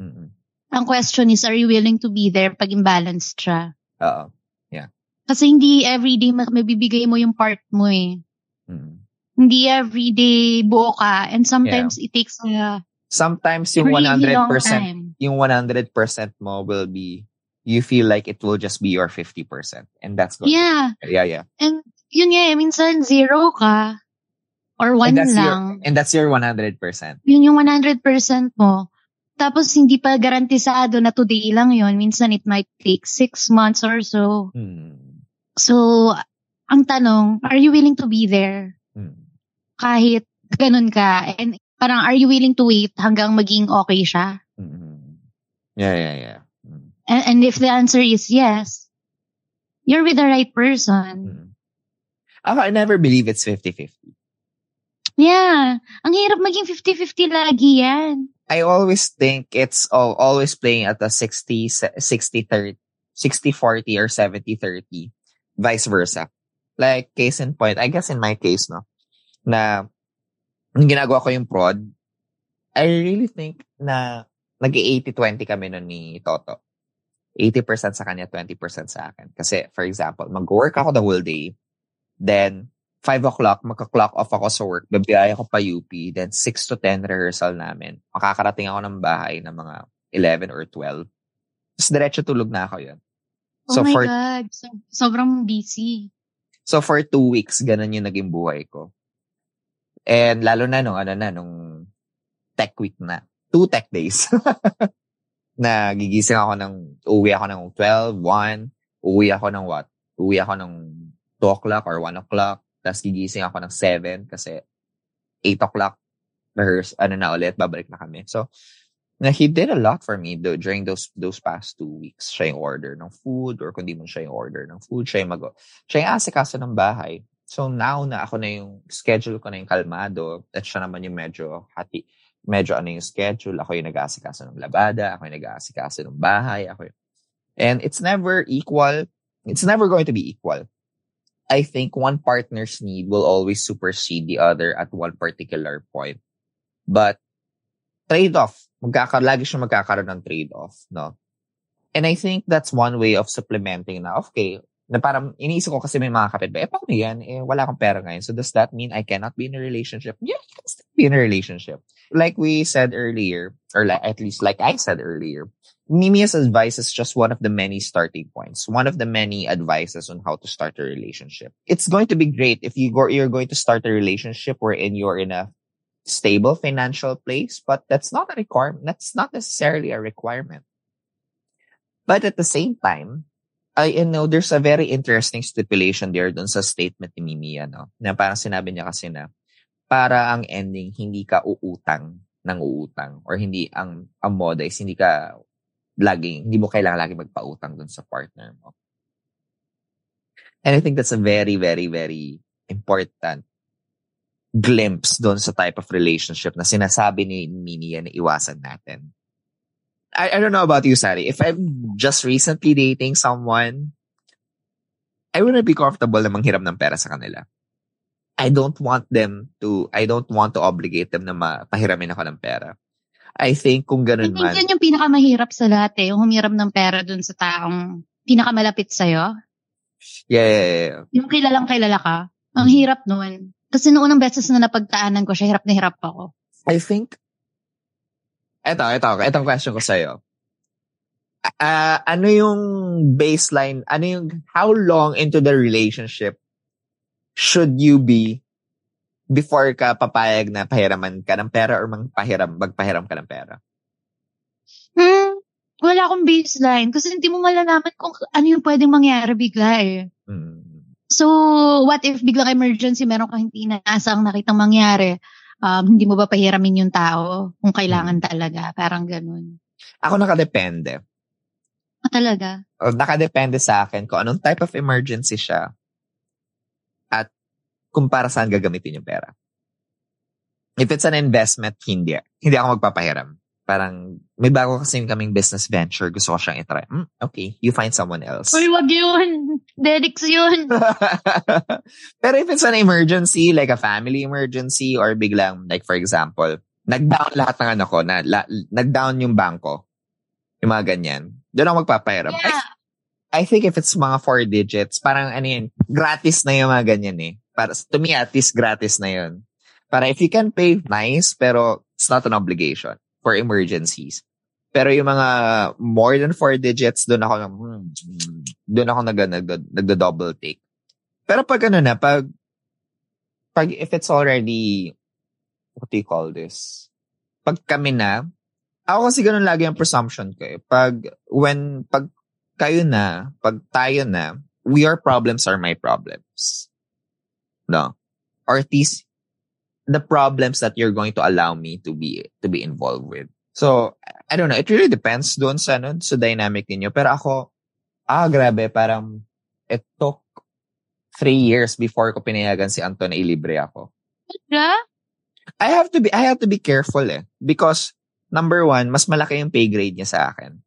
Mm-mm. Ang question is, are you willing to be there pag imbalanced siya? Oo. Kasi hindi everyday ma- mabibigay mo yung part mo eh. Mm. Hindi everyday buo ka. And sometimes it takes a Sometimes yung really 100%, long time. yung 100% mo will be, you feel like it will just be your 50%. And that's good. Yeah. Yeah, yeah. And yun nga eh, minsan zero ka. Or one and that's lang. Your, and that's your 100%. yun yung 100% mo. Tapos hindi pa garantisado na today lang yun. Minsan it might take six months or so. Hmm. So, ang tanong, are you willing to be there? Hmm. Kahit ganun ka. And parang, are you willing to wait hanggang maging okay siya? Hmm. Yeah, yeah, yeah. Hmm. And, and if the answer is yes, you're with the right person. Hmm. Ako, I never believe it's 50-50. Yeah. Ang hirap maging 50-50 lagi yan. I always think it's all, always playing at a 60, 60, 30, 60, 40 or 70, 30. Vice versa. Like, case in point, I guess in my case, no, na yung ginagawa ko yung prod, I really think na nag-80-20 kami nun ni Toto. 80% sa kanya, 20% sa akin. Kasi, for example, mag-work ako the whole day, then, 5 o'clock, magka-clock off ako sa work, babiyaya ako pa UP, then 6 to 10 rehearsal namin. Makakarating ako ng bahay ng mga 11 or 12. Tapos diretso tulog na ako yun. Oh my for, God. So, sobrang busy. So for two weeks, ganun yung naging buhay ko. And lalo na nung, ano na, nung tech week na. Two tech days. na gigising ako ng, uwi ako ng 12, 1, uwi ako ng what? Uwi ako ng 2 o'clock or 1 o'clock. Tapos gigising ako ng 7 kasi 8 o'clock rehearse, ano na ulit, babalik na kami. So, na he did a lot for me do, during those those past two weeks. Siya yung order ng food or kundi mo siya yung order ng food, siya yung mag siya yung asikaso ng bahay. So now na ako na yung schedule ko na yung kalmado at siya naman yung medyo hati, medyo ano yung schedule. Ako yung nag-aasikaso ng labada, ako yung nag-aasikaso ng bahay, ako yung... And it's never equal. It's never going to be equal. I think one partner's need will always supersede the other at one particular point. But trade-off. Magkaka lagi siya magkakaroon ng trade-off, no? And I think that's one way of supplementing na, okay, na parang iniisip ko kasi may mga kapitbahay, eh, paano yan? Eh, wala akong pera ngayon. So does that mean I cannot be in a relationship? Yeah, you can still be in a relationship. Like we said earlier, or like, at least like I said earlier, Mimi's advice is just one of the many starting points, one of the many advices on how to start a relationship. It's going to be great if you go, you're going to start a relationship wherein you're in a stable financial place, but that's not a requirement. That's not necessarily a requirement. But at the same time, I know there's a very interesting stipulation there dun sa statement ni Mimi, no? Na parang sinabi niya kasi na para ang ending hindi ka uutang ng uutang or hindi ang ang moda is hindi ka laging hindi mo kailangan lagi magpautang dun sa partner mo. And I think that's a very very very important glimpse doon sa type of relationship na sinasabi ni Mini na iwasan natin. I, I don't know about you, Sari. If I'm just recently dating someone, I wouldn't be comfortable na manghiram ng pera sa kanila. I don't want them to, I don't want to obligate them na mapahiramin ako ng pera. I think kung I ganun think man, yun yung pinakamahirap sa lahat eh. Yung humiram ng pera dun sa taong pinakamalapit sa'yo. yeah, yeah, yeah. Yung kilalang kilala ka. Ang hirap nun. Kasi noong unang beses na napagtaanan ko siya, hirap na hirap ako. I think, eto, eto, etong question ko sa'yo. Ah, ano yung baseline, ano yung, how long into the relationship should you be before ka papayag na pahiraman ka ng pera or magpahiram, magpahiram ka ng pera? Hmm, wala akong baseline. Kasi hindi mo malalaman kung ano yung pwedeng mangyari bigla eh. Hmm. So, what if biglang emergency, meron kang hindi inaasang nakitang mangyari? Um, hindi mo ba pahiramin yung tao kung kailangan talaga? Parang ganun. Ako nakadepende. Ah, talaga? O, nakadepende sa akin kung anong type of emergency siya at kung para saan gagamitin yung pera. If it's an investment, hindi. Hindi ako magpapahiram. Parang, may bago kasi kaming business venture. Gusto ko siyang itry. Mm, okay, you find someone else. Uy, wag yun. Dedix yun. Pero if it's an emergency, like a family emergency, or biglang, like for example, nag-down lahat ng ano ko, na, la, nag-down yung bangko, yung mga ganyan, doon ako magpapahiram. I, Yeah. I think if it's mga four digits, parang ano yun, gratis na yung mga ganyan eh. Para, to me, at least gratis na yun. Para if you can pay, nice, pero it's not an obligation for emergencies. Pero yung mga more than four digits, doon ako, hmm, doon ako nag, nag, nagda-double take. Pero pag ano na, pag, pag if it's already, what do you call this? Pag kami na, ako kasi ganun lagi ang presumption ko eh. Pag, when, pag kayo na, pag tayo na, we are problems are my problems. No? Or at least, the problems that you're going to allow me to be, to be involved with. So, I don't know. It really depends doon sa, ano, sa dynamic ninyo. Pero ako, ah, grabe, parang, it took three years before ko pinayagan si Anton na ilibre ako. Yeah? I have to be I have to be careful eh because number one, mas malaki yung pay grade niya sa akin.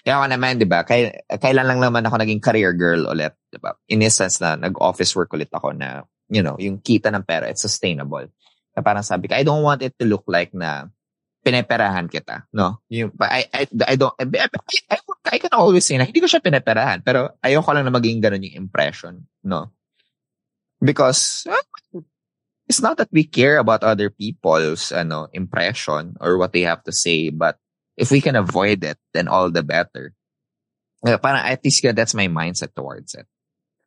Kaya ako naman, 'di ba? Kay, kailan lang naman ako naging career girl ulit, 'di ba? In a sense na nag-office work ulit ako na, you know, yung kita ng pera, it's sustainable. Na parang sabi ko, I don't want it to look like na pineperahan kita, no? Yung, I, I, I don't, I, I, I, can always say na hindi ko siya pineperahan, pero ayoko lang na maging ganun yung impression, no? Because, it's not that we care about other people's ano impression or what they have to say, but if we can avoid it, then all the better. Uh, parang at least that's my mindset towards it.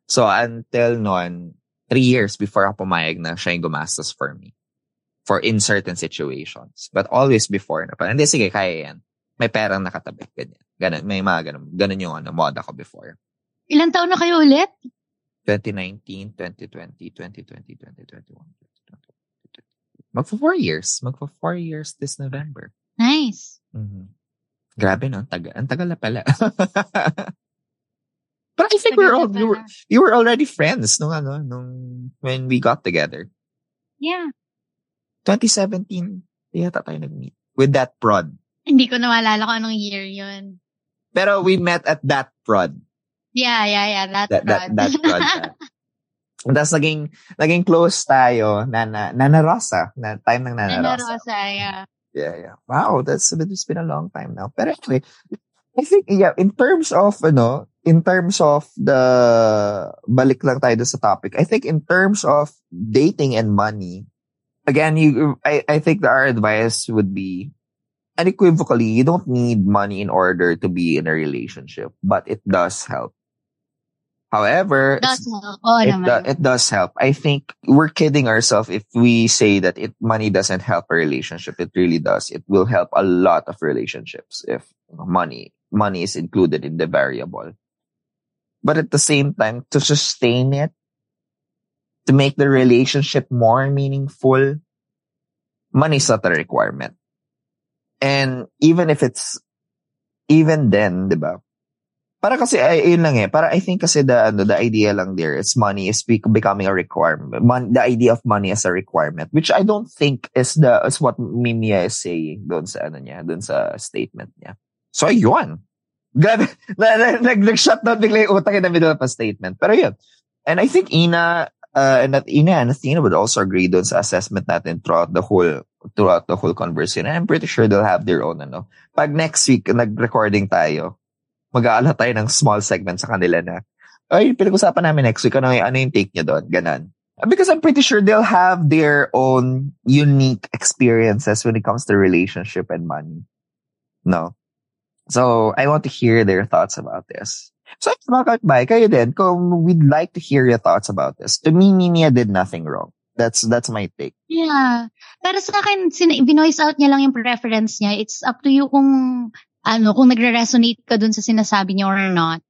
So until noon, three years before ako pumayag na siya yung gumastos for me. For in certain situations. But always before na parang, hindi, sige, kaya yan. May perang nakatabi. Ganyan. Ganun, may mga ganun. Ganun yung ano, moda ko before. Ilan taon na kayo ulit? 2019, 2020, 2020, 2021. Magpo four years. Magpo four years this November. Nice. Mhm. Grabe no, ang tagal, ang tagal na pala. But I think we're all, Tagal you were, you were already friends nung ano, nung, when we got together. Yeah. 2017, yata tayo nag-meet. With that prod. Hindi ko na maalala kung anong year yun. Pero we met at that prod. Yeah, yeah, yeah. That, That, that, prod. that prod. And Tapos naging, naging close tayo, na, na, Nana Rosa, na time ng Nana, Nana Rosa. Rosa, yeah. Yeah, yeah. Wow, that's it's been a long time now. But anyway, I think yeah, in terms of ano, in terms of the balik lang tayo sa topic. I think in terms of dating and money, again, you I I think that our advice would be unequivocally, you don't need money in order to be in a relationship, but it does help. However, Does help. Oo it, do- it does help. I think we're kidding ourselves if we say that it money doesn't help a relationship. It really does. It will help a lot of relationships if money money is included in the variable. But at the same time, to sustain it, to make the relationship more meaningful, money is not a requirement. And even if it's, even then, diba? Para kasi, ay, yun lang eh. Para I think kasi the, ano, the idea lang there is money is be- becoming a requirement. Mon- the idea of money as a requirement, which I don't think is the, is what Mimia is saying doon sa, ano niya, doon sa statement niya. So, yun. Grabe. Na, na, nag, nag-shutdown bigla yung utak in the middle of a statement. Pero yun. And I think Ina, uh, and that Ina and Athena would also agree doon sa assessment natin throughout the whole throughout the whole conversation. And I'm pretty sure they'll have their own, ano. Pag next week, nag-recording tayo, mag-aala tayo ng small segment sa kanila na, ay, pinag-usapan namin next week, ano, ano yung take nyo doon? Ganon. Because I'm pretty sure they'll have their own unique experiences when it comes to relationship and money. No? So, I want to hear their thoughts about this. So, mga by kayo din, kung we'd like to hear your thoughts about this. To me, Mimia did nothing wrong. That's that's my take. Yeah. Pero sa akin, sin- binoise out niya lang yung preference niya. It's up to you kung ano, kung nagre-resonate ka dun sa sinasabi niya or not.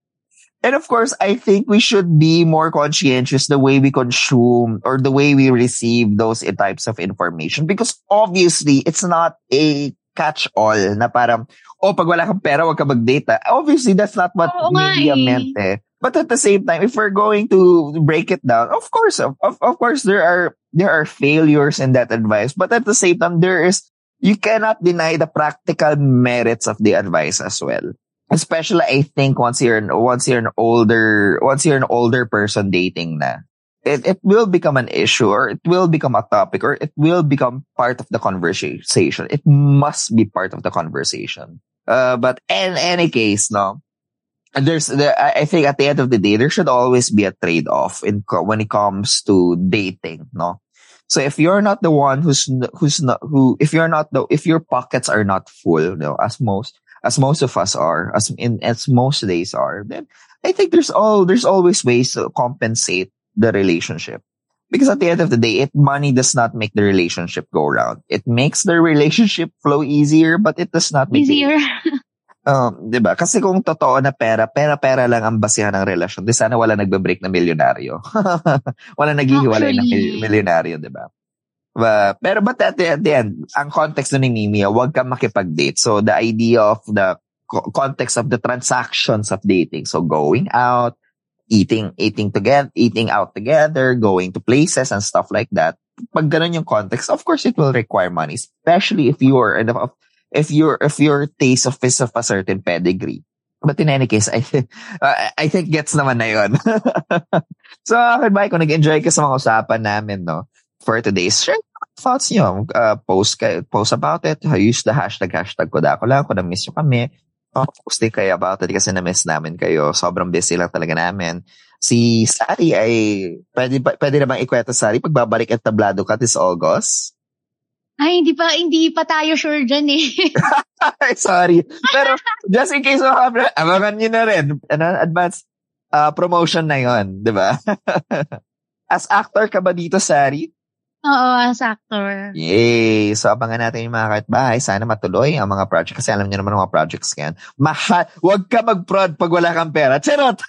And of course, I think we should be more conscientious the way we consume or the way we receive those types of information because obviously it's not a catch-all na parang, oh, pag wala kang pera, wag ka mag-data. Obviously, that's not what Oo media eh. meant eh. But at the same time, if we're going to break it down, of course, of, of, of course, there are, there are failures in that advice. But at the same time, there is, you cannot deny the practical merits of the advice as well. Especially, I think once you're an, once you're an older, once you're an older person dating na, it, it will become an issue or it will become a topic or it will become part of the conversation. It must be part of the conversation. Uh, but in any case, no, there's the, I I think at the end of the day, there should always be a trade off in when it comes to dating, no. So if you're not the one who's who's not who if you're not the if your pockets are not full, no, as most as most of us are, as in as most days are, then I think there's all there's always ways to compensate the relationship. Because at the end of the day, it money does not make the relationship go round. It makes the relationship flow easier, but it does not make Easier. Um, 'di ba? Kasi kung totoo na pera, pera-pera lang ang basihan ng relasyon, di sana wala nagbe-break na milyonaryo. wala naghihiwalay ng Actually. mil- milyonaryo, 'di ba? Ba- pero but at the, at the end, ang context ni Mimi, huwag kang makipag-date. So the idea of the co- context of the transactions of dating. So going out, eating eating together, eating out together, going to places and stuff like that. Pag ganun yung context, of course it will require money, especially if you are of if your if your taste of is of a certain pedigree. But in any case, I uh, I think gets naman na yun. so, akin ba, kung nag-enjoy ka sa mga usapan namin, no, for today's share thoughts nyo. Uh, post, post about it. Use the hashtag, hashtag ko ko lang. Kung na-miss nyo kami, uh, post din kayo about it kasi na-miss namin kayo. Sobrang busy lang talaga namin. Si Sari ay, pwede, pwede na bang ikwento, Sari, pagbabalik at tablado ka this August? Ay, hindi pa, hindi pa tayo sure dyan eh. Sorry. Pero, just in case abangan nyo na rin. Ano, advance uh, promotion na yon di ba? As actor ka ba dito, Sari? Oo, as actor. Yay! So, abangan natin yung mga kahit Sana matuloy ang mga project. Kasi alam niyo naman ang mga projects yan. Mahal. Huwag ka mag-prod pag wala kang pera. Charot!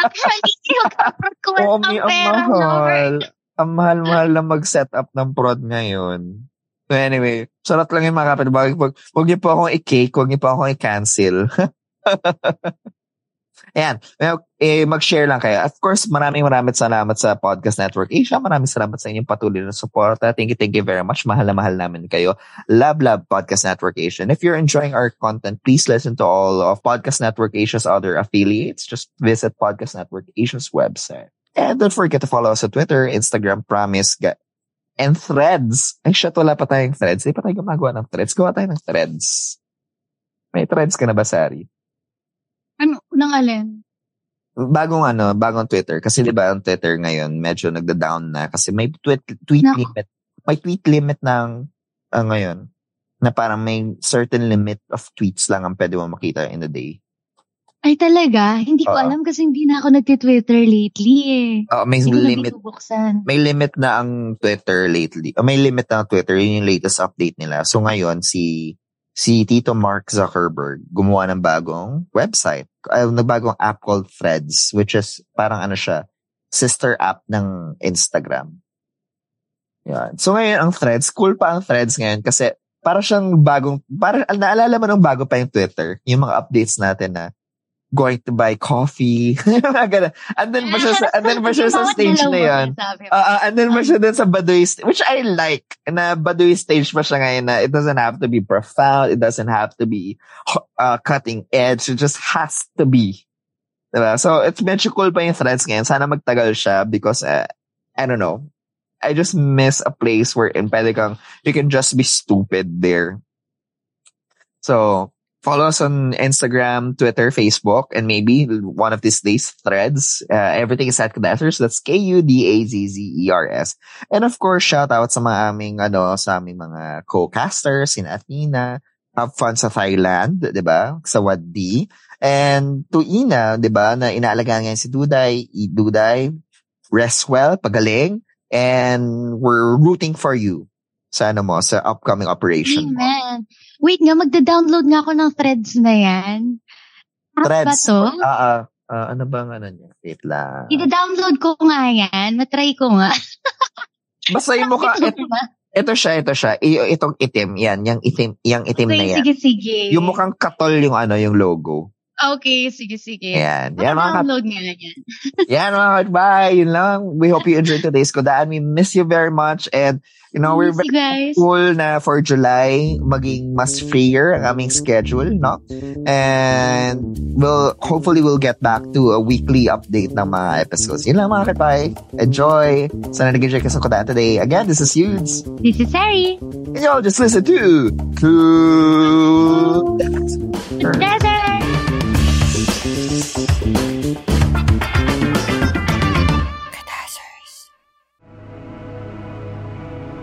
Actually, yung kapag ko Oo, ang may- ang pera, mahal. Lord. Ang mahal-mahal na mag-set up ng prod ngayon. So anyway, sarap lang yung mga kapitbahay. Huwag, huwag niyo po akong i-cake, huwag niyo po akong i-cancel. Ayan. Eh, mag-share lang kayo. Of course, maraming maraming salamat sa Podcast Network Asia. Maraming salamat sa inyong patuloy na suporta. Thank you, thank you very much. Mahal na mahal namin kayo. Love, love Podcast Network Asia. And if you're enjoying our content, please listen to all of Podcast Network Asia's other affiliates. Just visit Podcast Network Asia's website. And don't forget to follow us on Twitter, Instagram, Promise, and Threads. Ay, shit, wala pa tayong Threads. Hindi pa tayo gumagawa ng Threads. Gawa tayo ng Threads. May Threads ka na ba, Sari? Nang alin? bagong ano, bagong Twitter. Kasi di ba ang Twitter ngayon medyo nagda-down na kasi may tweet, tweet Nako. limit. May tweet limit ng ah, ngayon na parang may certain limit of tweets lang ang pwede mo makita in the day. Ay talaga? Hindi ko Oo. alam kasi hindi na ako nagti-Twitter lately eh. Oh, may Hindi limit may limit na ang Twitter lately. Oh, may limit na ang Twitter, yun yung latest update nila. So ngayon si si Tito Mark Zuckerberg gumawa ng bagong website. Uh, nagbagong app called Threads which is parang ano siya, sister app ng Instagram. Yan. So ngayon ang Threads, cool pa ang Threads ngayon kasi para siyang bagong, para naalala mo nung bago pa yung Twitter, yung mga updates natin na going to buy coffee. And then ba siya sa, and then ba siya sa stage na yun? Uh, and then ba siya dun sa Baduy which I like. Na Baduy stage pa siya ngayon na it doesn't have to be profound. It doesn't have to be uh, cutting edge. It just has to be. Diba? So, it's medyo cool pa yung threads ngayon. Sana magtagal siya because, uh, I don't know. I just miss a place where in pwede kang, you can just be stupid there. So, follow us on Instagram, Twitter, Facebook, and maybe one of these days threads. Uh, everything is at Kadazzers. That's K-U-D-A-Z-Z-E-R-S. And of course, shout out sa mga aming, ano, sa aming mga co-casters, in Athena. Have fun sa Thailand, di ba? Sa Wadi. And to Ina, di ba, na inaalagaan ngayon si Duday, Duday, rest well, pagaling, and we're rooting for you sa ano mo, sa upcoming operation mo. Wait nga, magda-download nga ako ng threads na yan. App ba Threads. to? Ah, ah, ah, ano ba ang ano niya? Wait lang. Ida-download ko nga yan. Matry ko nga. Basta yung mukha, Ito ito, ba? ito siya, ito siya. I- itong itim, yan. Yung itim, yung itim na Okay, yan. sige, sige. Yung mukhang katol yung ano, yung logo. Okay, sige, sige. Yan. Yan mga download nga yan. yan mga katbay. Yun lang. We hope you enjoyed today's Kodaan. We miss you very much. And, you know, we're very na for July, maging mas freer ang aming schedule, no? And we'll, hopefully we'll get back to a weekly update ng mga episodes. Yun lang mga katbay. Enjoy. Sana nag-enjoy ka sa today. Again, this is Yudes. This is Harry. And y'all just listen to Cool. Desert.